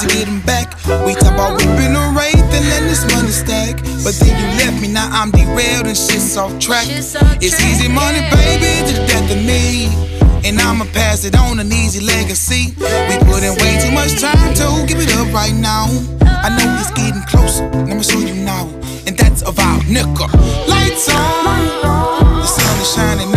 give it all up just to get them back. We talk about whipping a wraith and letting this money stack. But then you left me, now I'm derailed and shit's off track. It's easy money, baby, to the death of me. And I'ma pass it on an easy legacy. We put in way too much time to give it up right now. I know it's getting closer, and I'ma show you now. And that's about nigga. Lights on, the sun is shining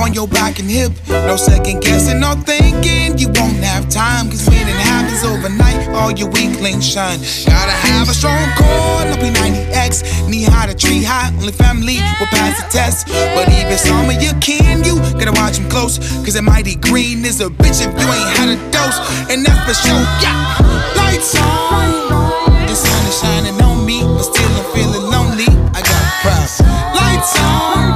on your back and hip. No second guessing or thinking. You won't have time, cause when it happens overnight, all your weaklings shine. Gotta have a strong core, no P90X. Knee high to tree high, only family will pass the test. But even some of your kin, you gotta watch them close. Cause that mighty green is a bitch if you ain't had a dose. And that's for sure, yeah. Lights on. The sun is shining on me, but still I'm feeling lonely. I got a. Lights on.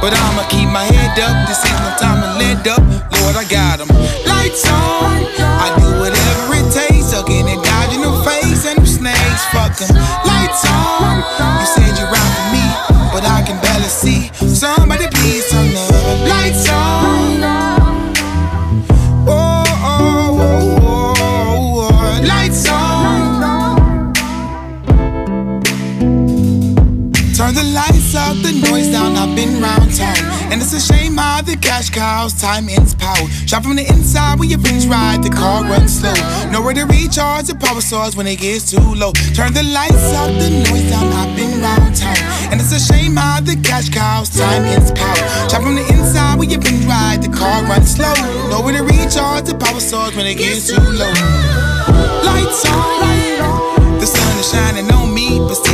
But I'ma keep my head up. This ain't no time to let up. Lord, I got 'em. Lights on. I do whatever it takes. Again and dodging them face and them snakes. Fuck 'em. Lights on. You said you ride for me, but I can barely see. Somebody cows, time ends power. Shot from the inside where your friends ride, the car runs slow. Nowhere to recharge the power source when it gets too low. Turn the lights up, the noise down, I've been round town. And it's a shame how the cash cows, time ends power. Shot from the inside where your friends ride, the car runs slow. Nowhere to recharge the power source when it gets too low. Lights on, the sun is shining on me, but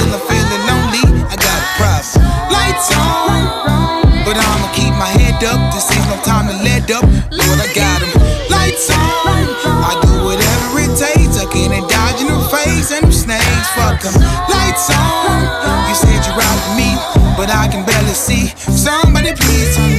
time up. Lord, I got 'em. Lights on, I do whatever it takes. Again and dodging them face and them snakes. Fuck 'em. Lights on, you said you ride with me, but I can barely see. Somebody please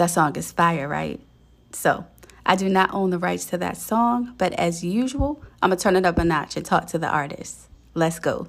That song is fire, right? So, I do not own the rights to that song, but as usual, I'm gonna turn it up a notch and talk to the artist. Let's go.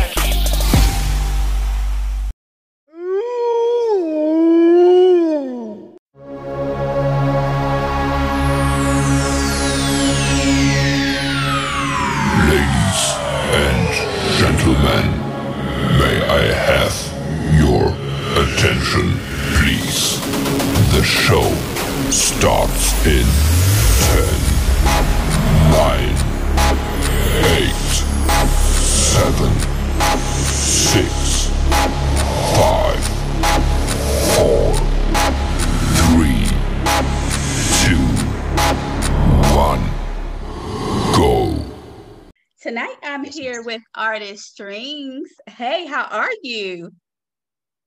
How are you?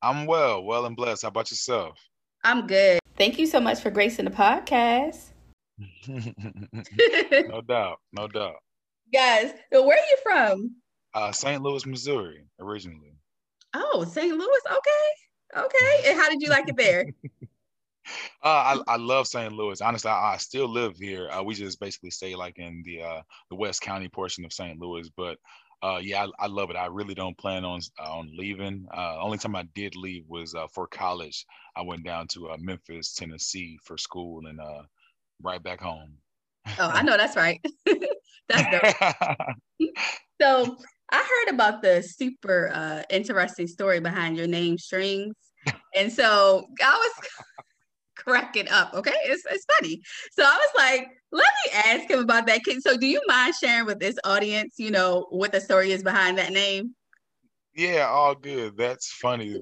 I'm well, well and blessed. How about yourself? I'm good. Thank you so much for gracing the podcast. no doubt, no doubt. Guys, so where are you from? Uh, St. Louis, Missouri, originally. Oh, St. Louis. Okay. Okay. And how did you like it there? Uh, I, I love St. Louis. Honestly, I, I still live here. Uh, we just basically stay like in the uh, the West County portion of St. Louis, but uh, yeah, I, I, love it. I really don't plan on uh, on leaving. Uh, only time I did leave was uh, for college. I went down to uh, Memphis, Tennessee, for school, and uh, right back home. oh, I know that's right. that's so I heard about the super uh, interesting story behind your name strings. And so I was cracking up. Okay. It's, it's funny. So I was like, let me ask him about that. So do you mind sharing with this audience, you know, what the story is behind that name? Yeah, all good. That's funny.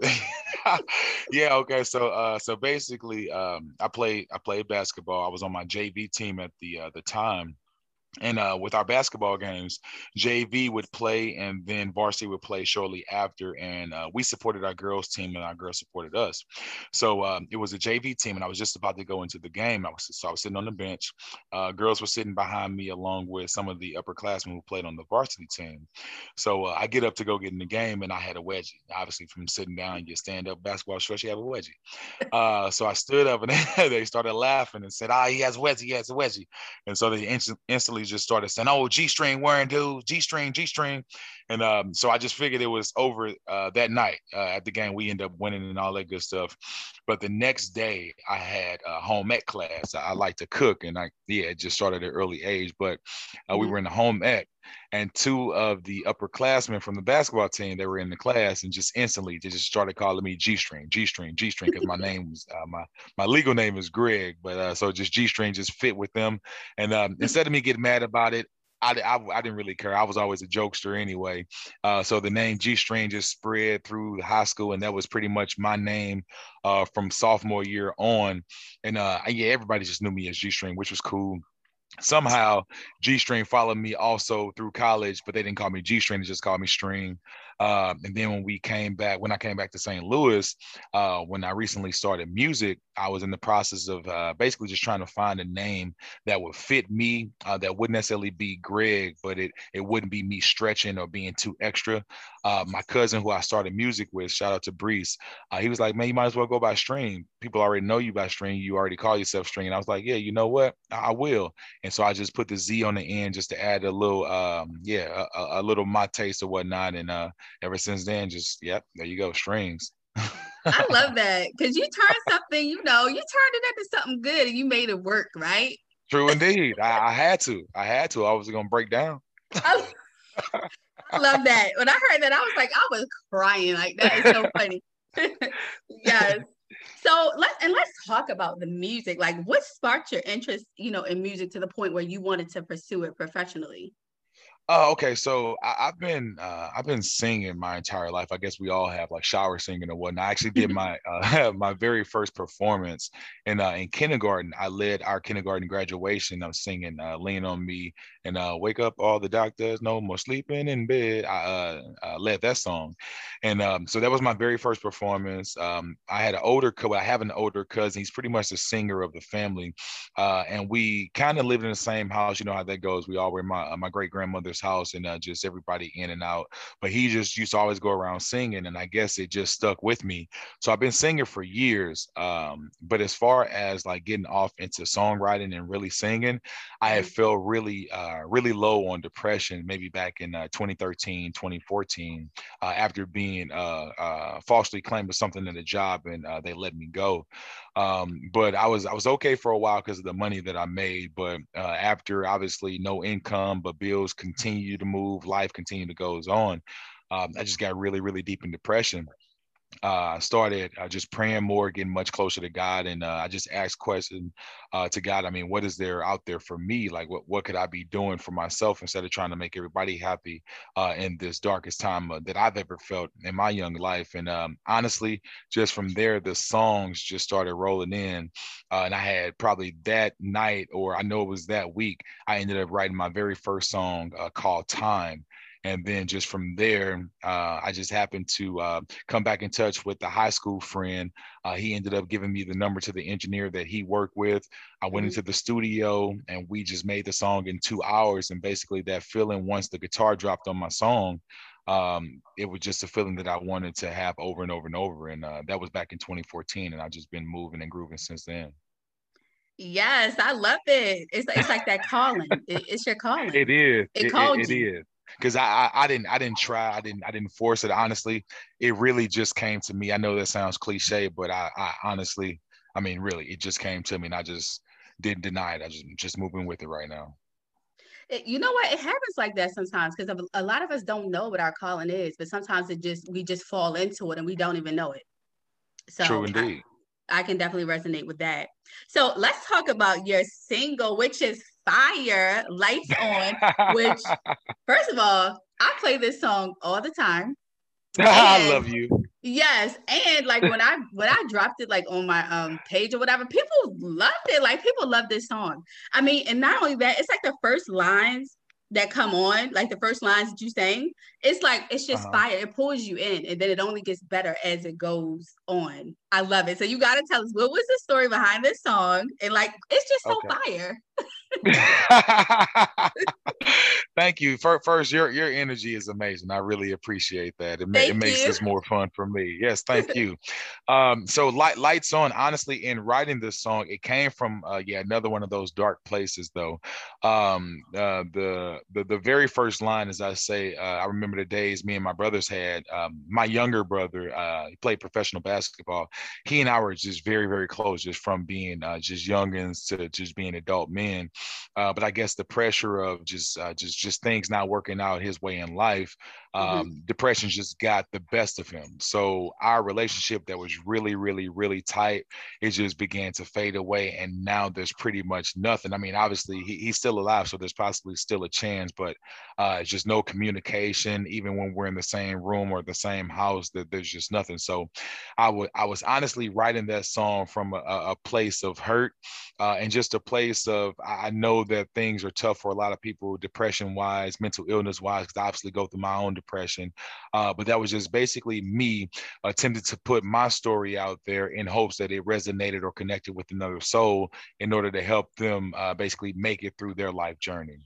yeah, okay. So uh so basically um I played I played basketball. I was on my JV team at the uh the time and uh, with our basketball games, JV would play and then varsity would play shortly after. And uh, we supported our girls team and our girls supported us. So um, it was a JV team, and I was just about to go into the game. I was so I was sitting on the bench. Uh, girls were sitting behind me along with some of the upperclassmen who played on the varsity team. So uh, I get up to go get in the game, and I had a wedgie. Obviously, from sitting down, you stand up basketball shorts, you have a wedgie. Uh, so I stood up, and they started laughing and said, "Ah, he has a wedgie, he has a wedgie." And so they instantly just started saying, "Oh, G string wearing dude, G string, G string," and um, so I just figured it was over uh, that night uh, at the game. We ended up winning and all that good stuff. But the next day, I had a home ec class. I, like to cook, and I yeah, it just started at an early age. But uh, we mm-hmm. were in the home ec, and two of the upperclassmen from the basketball team that were in the class and just instantly they just started calling me G-string, G-string, G-string because my name was uh, my my legal name is Greg, but uh, so just G-string just fit with them. And um, instead of me getting mad about it, I, I, I, didn't really care. I was always a jokester anyway. Uh, so the name G String just spread through high school, and that was pretty much my name uh, from sophomore year on. And uh, yeah, everybody just knew me as G String, which was cool somehow G String followed me also through college, but they didn't call me G String; they just called me String. Uh, and then when we came back, when I came back to St. Louis, uh, when I recently started music, I was in the process of uh, basically just trying to find a name that would fit me, uh, that wouldn't necessarily be Greg, but it it wouldn't be me stretching or being too extra. Uh, my cousin, who I started music with, shout out to Brees, uh, he was like, "Man, you might as well go by String. People already know you by String. You already call yourself String." And I was like, "Yeah, you know what? I will." And so I just put the Z on the end just to add a little, um, yeah, a, a, little my taste or whatnot. And ever since then, just yep, there you go, strings. I love that because you turned something, you know, you turned it into something good and you made it work, right? True indeed. I, I had to. I had to. I was gonna break down. I, I love that. When I heard that, I was like, I was crying. Like that is so funny. yes. So let's and let's talk about the music. Like, what sparked your interest, you know, in music to the point where you wanted to pursue it professionally? Oh, okay. So I, have been uh, I've been singing my entire life. I guess we all have like shower singing or whatnot. I actually did my uh, my very first performance in uh, in kindergarten. I led our kindergarten graduation. I was singing uh, "Lean on Me" and uh, "Wake Up All the Doctors, No More Sleeping in Bed." I uh, led that song, and um, so that was my very first performance. Um, I had an older co. I have an older cousin. He's pretty much the singer of the family, and we kind of lived in the same house. You know how that goes. We all were my my great grandmother house and uh, just everybody in and out. But he just used to always go around singing, and I guess it just stuck with me. So I've been singing for years. Um, but as far as like getting off into songwriting and really singing, I had mm-hmm. felt really, uh, really low on depression maybe back in uh, 2013, 2014, uh, after being uh, uh, falsely claimed with something in a job and they let me go. Um, but I was I was okay for a while because of the money that I made. But uh, after obviously no income, but bills continue to move, life continue to goes on. Um, I just got really really deep in depression uh, started uh, just praying more, getting much closer to God, and uh, I just asked questions uh, to God. I mean, what is there out there for me? Like, what what could I be doing for myself instead of trying to make everybody happy uh, in this darkest time uh, that I've ever felt in my young life? And um, honestly, just from there, the songs just started rolling in, and I had probably that night, or I know it was that week, I ended up writing my very first song uh, called "Time." And then just from there uh, i just happened to uh, come back in touch with the high school friend uh, he ended up giving me the number to the engineer that he worked with i went mm-hmm. into the studio and we just made the song in two hours and basically that feeling once the guitar dropped on my song um, it was just a feeling that i wanted to have over and over and over and uh, that was back in 2014 and i've just been moving and grooving since then Yes, I love it. It's, it's like that calling. It, it's your calling. It is. It, it called it, it you. Is. Because I, I, I didn't I didn't try I didn't I didn't force it honestly. It really just came to me. I know that sounds cliche but I, I honestly I mean really it just came to me and I just didn't deny it. I just just moving with it right now. It, you know what? It happens like that sometimes because a lot of us don't know what our calling is but sometimes it just we just fall into it and we don't even know it. So true indeed. I, I can definitely resonate with that. So let's talk about your single which is fire lights on which first of all i play this song all the time i love you yes and like when i when i dropped it like on my um page or whatever people loved it like people love this song i mean and not only that it's like the first lines that come on, like the first lines that you sang, it's like it's just uh-huh. fire. It pulls you in, and then it only gets better as it goes on. I love it. So you got to tell us what was the story behind this song, and like it's just so okay. fire. Thank you. First, your your energy is amazing. I really appreciate that. It, ma- it makes this more fun for me. Yes, thank you. um, so light lights on. Honestly, in writing this song, it came from uh, yeah another one of those dark places though. Um, uh, the the the very first line, as I say, uh, I remember the days me and my brothers had. Um, my younger brother, uh, he played professional basketball. He and I were just very very close, just from being uh, just youngins to just being adult men. Uh, but I guess the pressure of just uh, just just things not working out his way in life, mm-hmm. um, mm-hmm. depression just got the best of him. So our relationship that was really really really tight, it just began to fade away, and now there's pretty much nothing. I mean, obviously he, he's still alive, so there's possibly still a chance, but uh, it's just no communication. Even when we're in the same room or the same house, that there's just nothing. So I would I was honestly writing that song from a, a place of hurt uh, and just a place of I know that things are tough for a lot of people, depression wise, mental illness wise, because I obviously go through my own depression. Uh, but that was just basically me attempting to put my story out there in hopes that it resonated or connected with another soul in order to help them uh, basically make it through their life journey.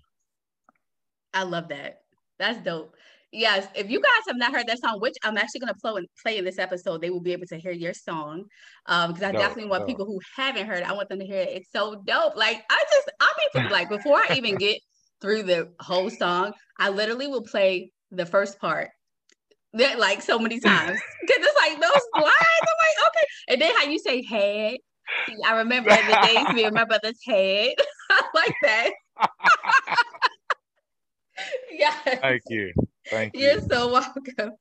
I love that. That's dope. Yes, if you guys have not heard that song, which I'm actually going to play, play in this episode, they will be able to hear your song. Um, because I dope, definitely want dope. people who haven't heard it, I want them to hear it. It's so dope. Like I just, I mean, like before I even get through the whole song, I literally will play the first part that like so many times because it's like those lines. I'm like, okay, and then how you say head. I remember the days we my brother's head. I like that. yeah. Thank you. Thank you. You're so welcome.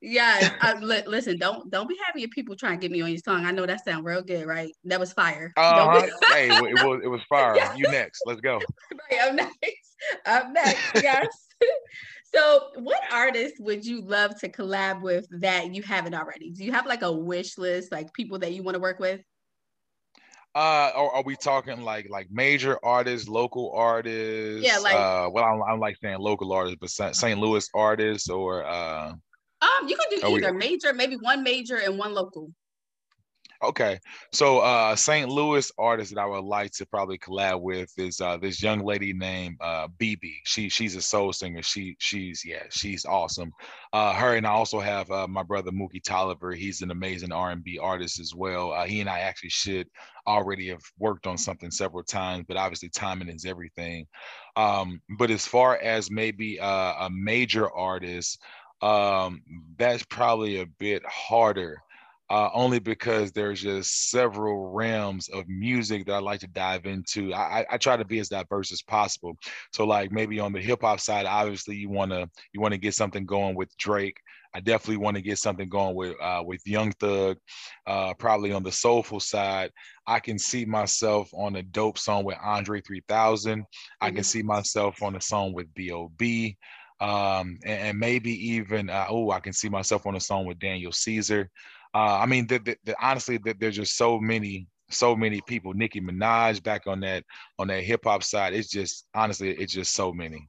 Yeah. I, li- listen, don't don't be having your people trying to get me on your song. I know that sound real good, right? That was fire. Uh, be- hey, it was it was fire. You next. Let's go. Right, I'm next. I'm next. Yes. so, what artists would you love to collab with that you haven't already? Do you have like a wish list, like people that you want to work with? Uh, or are we talking like like major artists, local artists? Yeah, like uh, well, I don't, like saying local artists, but St. Louis artists or uh. Um, you can do either we, major, maybe one major and one local. Okay, so uh, St. Louis artist that I would like to probably collab with is uh, this young lady named uh, BB. She she's a soul singer. She she's yeah she's awesome. Uh, her and I also have uh, my brother Mookie Tolliver. He's an amazing R&B artist as well. Uh, he and I actually should already have worked on something several times, but obviously timing is everything. Um, but as far as maybe uh, a major artist, um, that's probably a bit harder uh, only because there's just several realms of music that I like to dive into. I, I try to be as diverse as possible. So like maybe on the hip hop side, obviously you wanna you wanna get something going with Drake. I definitely want to get something going with uh, with Young Thug. Uh, probably on the soulful side, I can see myself on a dope song with Andre 3000. Mm-hmm. I can mm-hmm. see myself on a song with B.O.B. Um, and, and, maybe even uh, oh, I can see myself on a song with Daniel Caesar. Uh, I mean, the, the, the, honestly, there's just so many, so many people. Nicki Minaj back on that on that hip hop side. It's just honestly, it's just so many.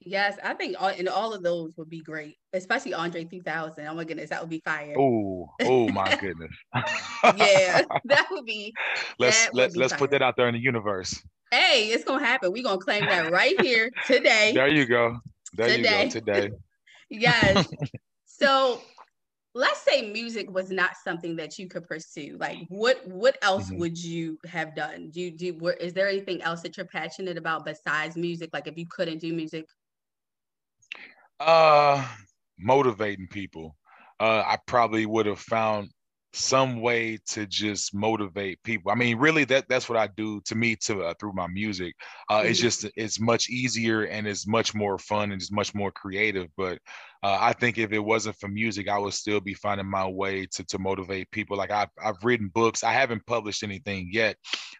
Yes, I think all, and all of those would be great, especially Andre 3000. Oh my goodness, that would be fire. Oh, oh my goodness. yeah, that would be. Let's let's let's fire. put that out there in the universe. Hey, it's gonna happen. We're gonna claim that right here today. There you go. There today. you go. Today. yes. So let's say music was not something that you could pursue like what what else mm-hmm. would you have done do you do is there anything else that you're passionate about besides music like if you couldn't do music Uh, motivating people. Uh, I probably would have found some way to just motivate people. I mean, really, that that's what I do to me to uh, through my music. Uh, mm-hmm. It's just it's much easier and it's much more fun and it's much more creative. But uh, I think if it wasn't for music, I would still be finding my way to to motivate people. Like I've I've written books. I haven't published anything yet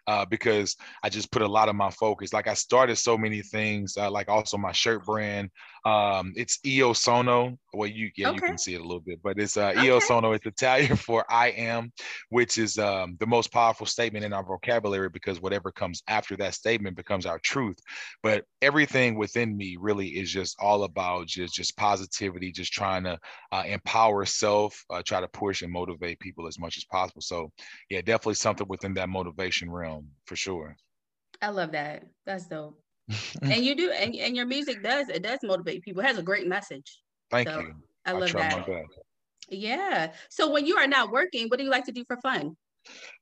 uh, because I just put a lot of my focus. Like I started so many things. Uh, like also my shirt brand. Um, it's Io Sono. Well, you yeah okay. you can see it a little bit, but it's uh, okay. Io Sono. It's Italian for I am, which is um, the most powerful statement in our vocabulary because whatever comes after that statement becomes our truth. But everything within me really is just all about just just positivity activity, just trying to uh, empower self, uh, try to push and motivate people as much as possible. So, yeah, definitely something within that motivation realm for sure. I love that. That's dope. and you do, and, and your music does it does motivate people. It has a great message. Thank so, you. I love that. Yeah. So when you are not working, what do you like to do for fun?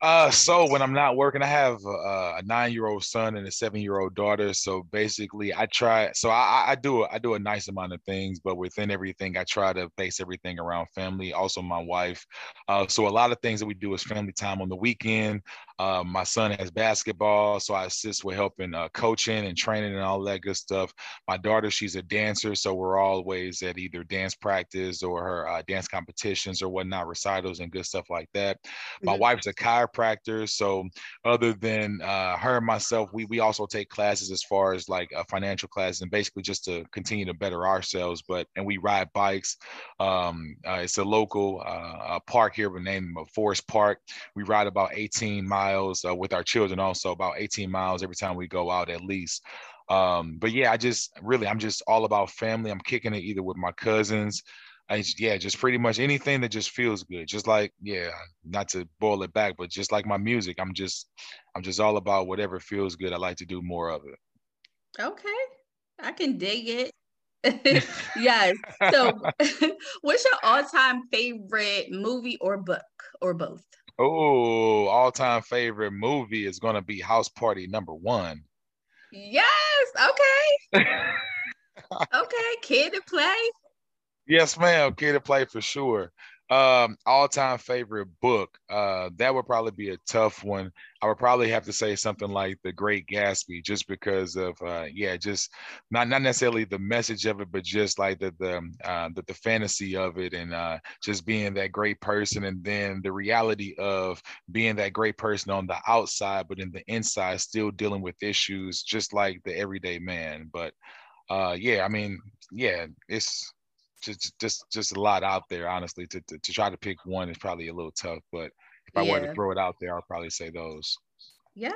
Uh, so when I'm not working, I have a, a nine-year-old son and a seven-year-old daughter. So basically, I try. So I, I do I do a nice amount of things, but within everything, I try to base everything around family. Also, my wife. Uh, so a lot of things that we do is family time on the weekend. Uh, my son has basketball, so I assist with helping uh, coaching and training and all that good stuff. My daughter, she's a dancer, so we're always at either dance practice or her uh, dance competitions or whatnot, recitals and good stuff like that. My mm-hmm. wife's a chiropractor, so other than uh, her and myself, we we also take classes as far as like a financial class and basically just to continue to better ourselves. But and we ride bikes. Um, uh, it's a local park here, we name Forest Park. We ride about 18 miles miles uh, with our children also about 18 miles every time we go out at least um, but yeah i just really i'm just all about family i'm kicking it either with my cousins I, yeah, just pretty much anything that just feels good. Just like, yeah, not to boil it back, but just like my music, I'm just, I'm just all about whatever feels good. I like to do more of it. Okay, I can dig it. yes. So, what's your all-time favorite movie or book, or both? Oh, all time favorite movie is going to be House Party number one. Yes. Okay. okay. Kid 'n Play. Yes, ma'am. Kid 'n Play for sure. Um, all-time favorite book. Uh, that would probably be a tough one. I would probably have to say something like The Great Gatsby, just because of uh, yeah, just not not necessarily the message of it, but just like the the uh, the, the fantasy of it, and uh, just being that great person, and then the reality of being that great person on the outside, but in the inside, still dealing with issues, just like the everyday man. But uh, yeah, I mean, yeah, it's just just just a lot out there honestly to, to, to try to pick one is probably a little tough but if i yeah. were to throw it out there i'll probably say those yeah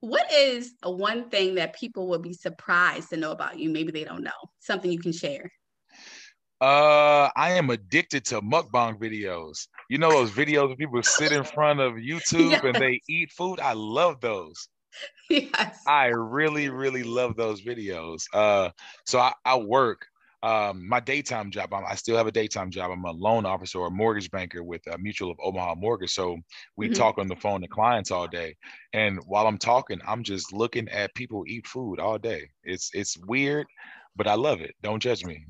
what is a one thing that people would be surprised to know about you maybe they don't know something you can share uh, I am addicted to mukbang videos. You know those videos where people sit in front of YouTube yes. and they eat food. I love those. Yes. I really, really love those videos. Uh, so I, I work um, my daytime job, I'm, i still have a daytime job. I'm a loan officer or a mortgage banker with a Mutual of Omaha Mortgage. So we mm-hmm. talk on the phone to clients all day. And while I'm talking, I'm just looking at people eat food all day. It's it's weird, but I love it. Don't judge me.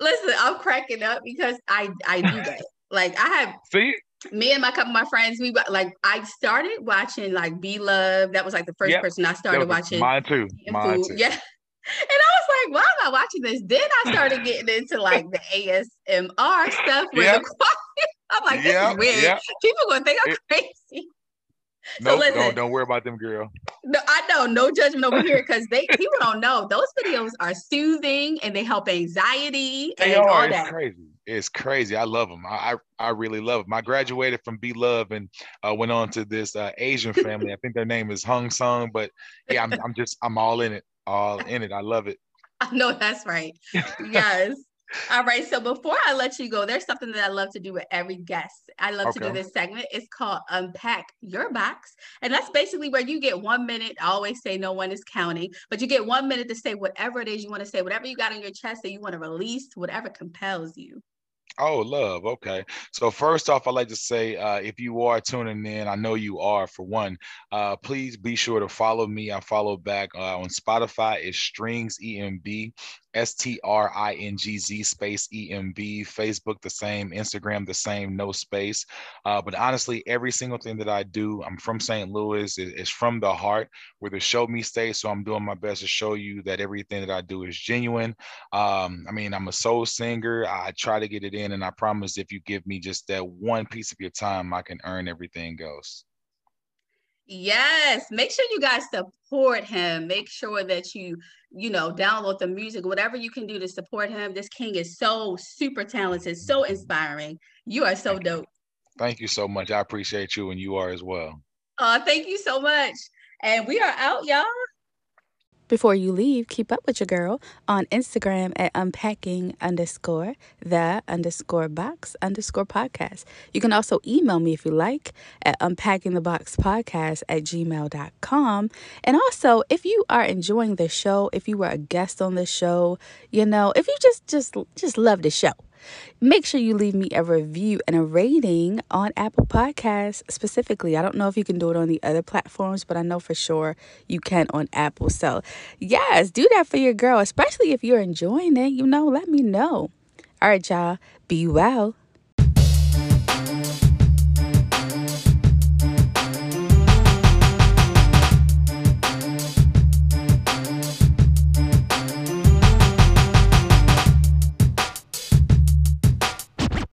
Listen, I'm cracking up because I I do that. like I have see me and my couple of my friends, we like I started watching like BLove. That was like the first yep. person I started watching. Mine too. Mine too. Yeah. And I was like, why am I watching this? Then I started getting into like the ASMR stuff with yep. the I'm like, this yep, is weird. Yep. People gonna think I'm crazy. No, nope, don't don't worry about them, girl. No, I know, no judgment over here because they people don't know those videos are soothing and they help anxiety they and are. all it's that. Crazy. It's crazy. I love them. I I, I really love them. I graduated from BLove and uh, went on to this uh, Asian family. I think their name is Hung Sung, but yeah, I'm I'm just I'm all in it all in it. I love it. I know that's right. Yes. All right. So before I let you go, there's something that I love to do with every guest. I love okay. to do this segment. It's called Unpack Your Box. And that's basically where you get one minute. I always say no one is counting, but you get one minute to say whatever it is you want to say, whatever you got on your chest that you want to release, whatever compels you. Oh, love. Okay. So first off, I'd like to say, uh, if you are tuning in, I know you are for one, uh, please be sure to follow me. I follow back uh, on Spotify. It's StringZ EMB. S T R I N G Z space E M B. Facebook the same, Instagram the same, no space. Uh, but honestly, every single thing that I do, I'm from St. Louis. It's from the heart where the show me stay. So I'm doing my best to show you that everything that I do is genuine. Um, I mean, I'm a soul singer. I try to get it in, and I promise if you give me just that one piece of your time, I can earn everything else. Yes, make sure you guys support him. Make sure that you, you know, download the music, whatever you can do to support him. This king is so super talented, so inspiring. You are so dope. Thank you so much. I appreciate you, and you are as well. Uh, thank you so much. And we are out, y'all. Before you leave, keep up with your girl on Instagram at unpacking underscore the underscore box underscore podcast. You can also email me if you like at unpackingtheboxpodcast at gmail.com. And also, if you are enjoying the show, if you were a guest on the show, you know, if you just just just love the show, Make sure you leave me a review and a rating on Apple Podcasts specifically. I don't know if you can do it on the other platforms, but I know for sure you can on Apple. So, yes, do that for your girl, especially if you're enjoying it. You know, let me know. All right, y'all, be well.